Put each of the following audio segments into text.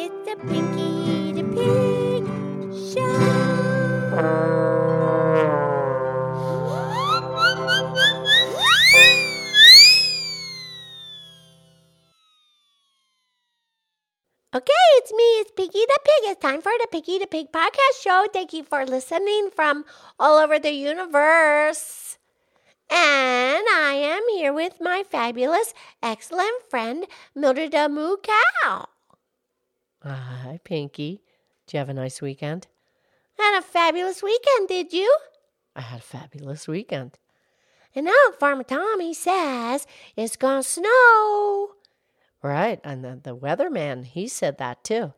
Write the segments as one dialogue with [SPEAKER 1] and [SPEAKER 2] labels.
[SPEAKER 1] It's the Pinky the Pig Show. Okay, it's me, it's Piggy the Pig. It's time for the Piggy the Pig podcast show. Thank you for listening from all over the universe. And I am here with my fabulous, excellent friend, Mildred the Moo Cow.
[SPEAKER 2] Hi, Pinky. Did you have a nice weekend?
[SPEAKER 1] Had a fabulous weekend, did you?
[SPEAKER 2] I had a fabulous weekend.
[SPEAKER 1] And now Farmer Tommy says it's gonna snow.
[SPEAKER 2] Right, and the, the weatherman, he said that too.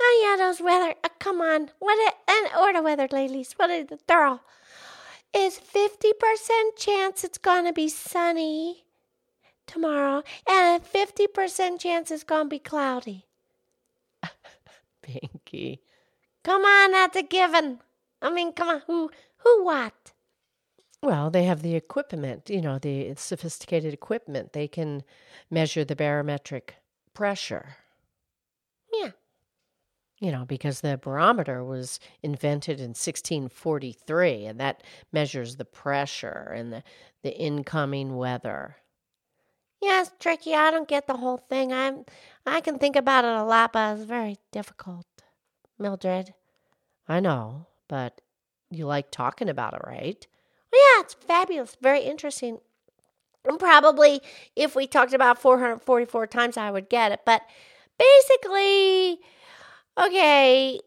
[SPEAKER 1] Oh yeah, those weather. Uh, come on, what? A, and or the weather ladies. What the thorough? Is fifty percent chance it's gonna be sunny tomorrow, and a fifty percent chance it's gonna be cloudy.
[SPEAKER 2] Pinky.
[SPEAKER 1] Come on, that's a given. I mean, come on, who, who, what?
[SPEAKER 2] Well, they have the equipment, you know, the sophisticated equipment. They can measure the barometric pressure,
[SPEAKER 1] Yeah.
[SPEAKER 2] you know, because the barometer was invented in 1643 and that measures the pressure and the, the incoming weather.
[SPEAKER 1] It's tricky. I don't get the whole thing. I'm, I can think about it a lot, but it's very difficult. Mildred.
[SPEAKER 2] I know, but you like talking about it, right?
[SPEAKER 1] Yeah, it's fabulous. Very interesting. And probably if we talked about 444 times, I would get it. But basically, okay,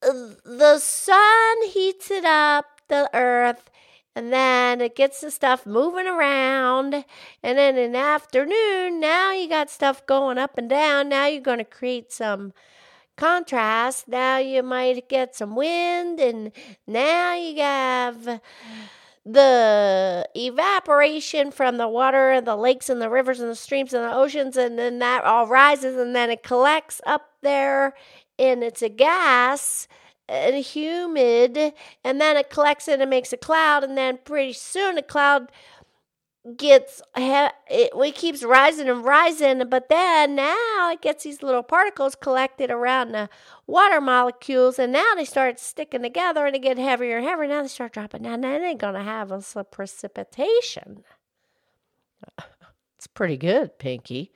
[SPEAKER 1] the sun heats it up, the earth, and then it gets the stuff moving around. And then in the afternoon, now you got stuff going up and down. Now you're going to create some contrast. Now you might get some wind, and now you have the evaporation from the water and the lakes and the rivers and the streams and the oceans, and then that all rises and then it collects up there, and it's a gas and humid, and then it collects and it makes a cloud, and then pretty soon the cloud gets it, it keeps rising and rising but then now it gets these little particles collected around the water molecules and now they start sticking together and they get heavier and heavier now they start dropping down. Then they're going to have a some precipitation.
[SPEAKER 2] It's pretty good, Pinky.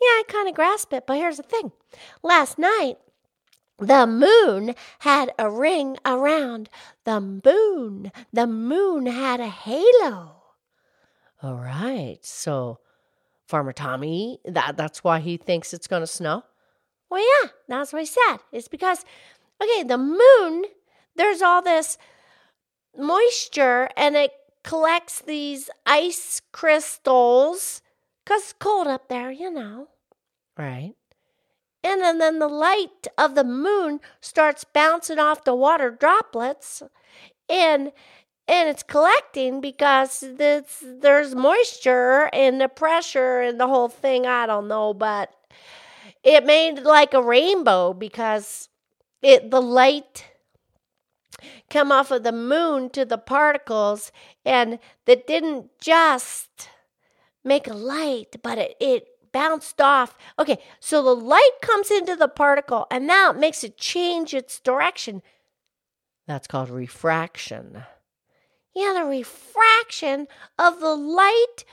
[SPEAKER 1] yeah i kind of grasp it but here's the thing. Last night the moon had a ring around the moon the moon had a halo
[SPEAKER 2] All right. So Farmer Tommy, that that's why he thinks it's going to snow?
[SPEAKER 1] Well, yeah, that's what I said. It's because, okay, the moon, there's all this moisture and it collects these ice crystals because it's cold up there, you know.
[SPEAKER 2] Right.
[SPEAKER 1] And then, then the light of the moon starts bouncing off the water droplets and and it's collecting because it's, there's moisture and the pressure and the whole thing. I don't know, but it made like a rainbow because it the light come off of the moon to the particles and that didn't just make a light, but it, it bounced off. Okay, so the light comes into the particle and now it makes it change its direction.
[SPEAKER 2] That's called refraction.
[SPEAKER 1] Yeah, the refraction of the light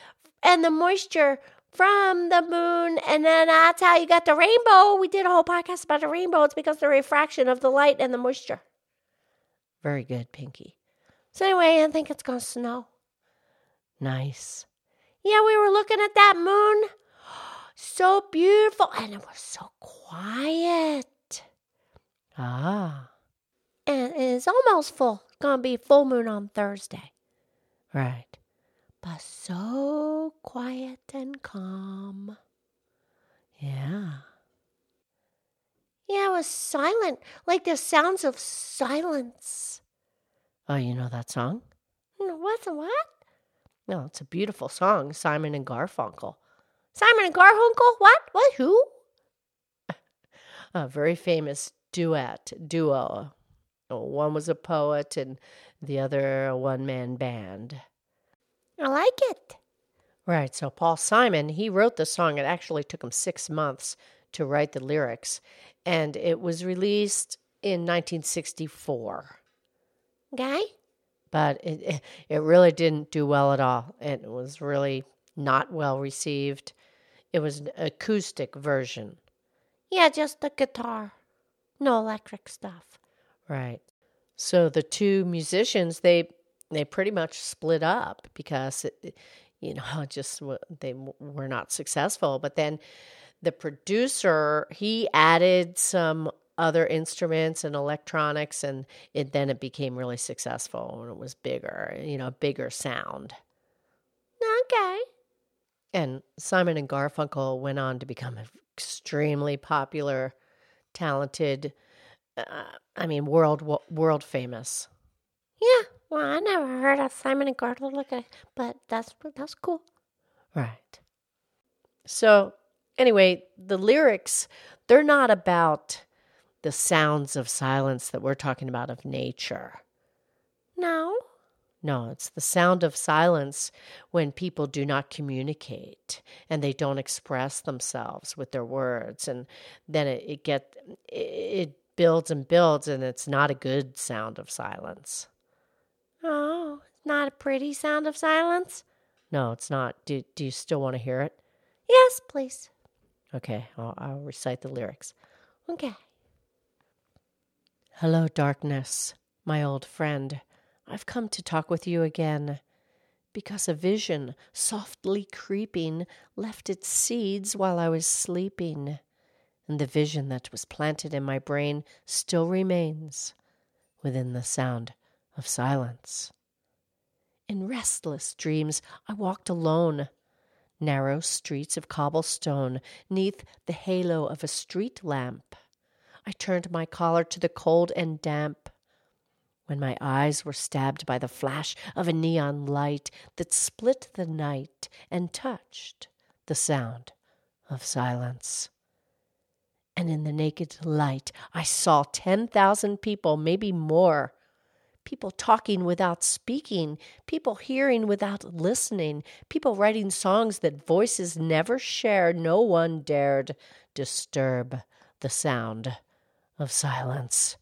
[SPEAKER 1] and the moisture from the moon, and then that's how you got the rainbow. We did a whole podcast about the rainbow. It's because the refraction of the light and the moisture.
[SPEAKER 2] Very good, Pinky.
[SPEAKER 1] So anyway, I think it's gonna snow.
[SPEAKER 2] Nice.
[SPEAKER 1] Yeah, we were looking at that moon. So beautiful, and it was so quiet.
[SPEAKER 2] Ah,
[SPEAKER 1] And it's almost full. It's gonna be full moon on Thursday.
[SPEAKER 2] right.
[SPEAKER 1] But so quiet and calm.
[SPEAKER 2] Yeah.
[SPEAKER 1] Yeah, it was silent, like the sounds of silence.
[SPEAKER 2] Oh, you know that song?
[SPEAKER 1] What's what?
[SPEAKER 2] No, it's a beautiful song, Simon and Garfunkel.
[SPEAKER 1] Simon and Garfunkel? What? What? Who?
[SPEAKER 2] A very famous duet, duo. One was a poet and the other a one man band.
[SPEAKER 1] I like it.
[SPEAKER 2] Right. So Paul Simon, he wrote the song. It actually took him six months to write the lyrics, and it was released in 1964.
[SPEAKER 1] Okay.
[SPEAKER 2] But it it really didn't do well at all. It was really not well received. It was an acoustic version.
[SPEAKER 1] Yeah, just the guitar. No electric stuff.
[SPEAKER 2] Right. So the two musicians they they pretty much split up because it, you know just they were not successful. But then the producer he added some other instruments and electronics and it then it became really successful and it was bigger you know a bigger sound
[SPEAKER 1] okay
[SPEAKER 2] and simon and garfunkel went on to become extremely popular talented uh, i mean world world famous
[SPEAKER 1] yeah well i never heard of simon and garfunkel but that's that's cool
[SPEAKER 2] right so anyway the lyrics they're not about the sounds of silence that we're talking about of nature.
[SPEAKER 1] No.
[SPEAKER 2] No, it's the sound of silence when people do not communicate and they don't express themselves with their words, and then it, it get it builds and builds, and it's not a good sound of silence.
[SPEAKER 1] Oh, it's not a pretty sound of silence.
[SPEAKER 2] No, it's not. Do Do you still want to hear it?
[SPEAKER 1] Yes, please.
[SPEAKER 2] Okay, I'll, I'll recite the lyrics.
[SPEAKER 1] Okay.
[SPEAKER 2] Hello, darkness, my old friend. I've come to talk with you again. Because a vision, softly creeping, left its seeds while I was sleeping. And the vision that was planted in my brain still remains within the sound of silence. In restless dreams, I walked alone. Narrow streets of cobblestone, neath the halo of a street lamp. I turned my collar to the cold and damp. When my eyes were stabbed by the flash of a neon light that split the night and touched the sound of silence. And in the naked light, I saw 10,000 people, maybe more. People talking without speaking, people hearing without listening, people writing songs that voices never shared. No one dared disturb the sound of silence.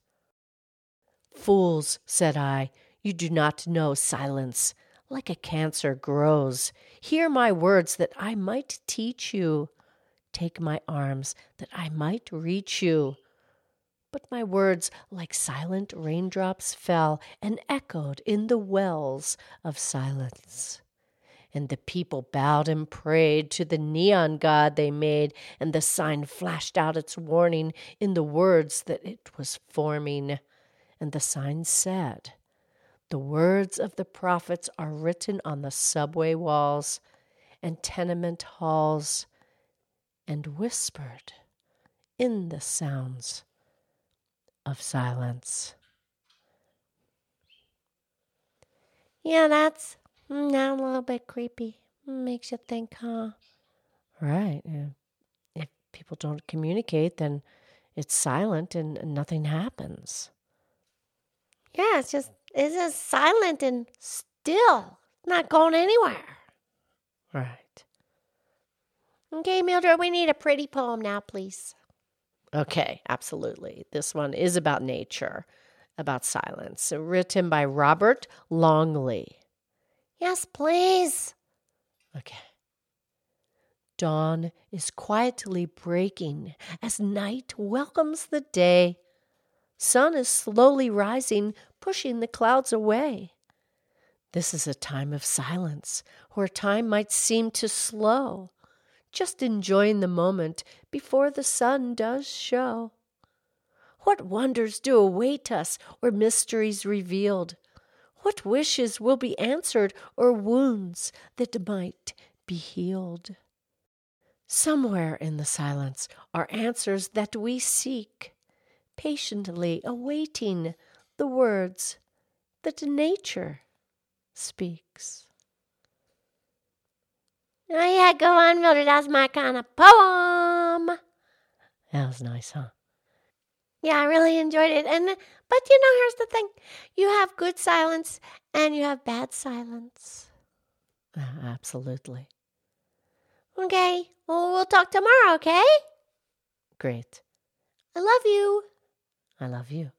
[SPEAKER 2] Fools, said I, you do not know silence. Like a cancer grows. Hear my words that I might teach you. Take my arms that I might reach you. But my words, like silent raindrops, fell and echoed in the wells of silence and the people bowed and prayed to the neon god they made, and the sign flashed out its warning in the words that it was forming. And the sign said, The words of the prophets are written on the subway walls and tenement halls, and whispered in the sounds of silence.
[SPEAKER 1] Yeah, that's mm, now a little bit creepy. Makes you think, huh?
[SPEAKER 2] Right. If people don't communicate, then it's silent and nothing happens.
[SPEAKER 1] Yeah, it's just it's just silent and still, not going anywhere.
[SPEAKER 2] Right.
[SPEAKER 1] Okay, Mildred, we need a pretty poem now, please.
[SPEAKER 2] Okay, absolutely. This one is about nature, about silence, written by Robert Longley.
[SPEAKER 1] Yes, please.
[SPEAKER 2] Okay. Dawn is quietly breaking as night welcomes the day. Sun is slowly rising, pushing the clouds away. This is a time of silence, where time might seem to slow, just enjoying the moment before the sun does show. What wonders do await us, or mysteries revealed? What wishes will be answered, or wounds that might be healed? Somewhere in the silence are answers that we seek, patiently awaiting the words that nature speaks.
[SPEAKER 1] Oh, yeah, go on, Mildred. That's my kind of poem.
[SPEAKER 2] That was nice, huh?
[SPEAKER 1] Yeah, I really enjoyed it. And but you know, here's the thing. You have good silence and you have bad silence.
[SPEAKER 2] Uh, absolutely.
[SPEAKER 1] Okay. Well, we'll talk tomorrow, okay?
[SPEAKER 2] Great.
[SPEAKER 1] I love you.
[SPEAKER 2] I love you.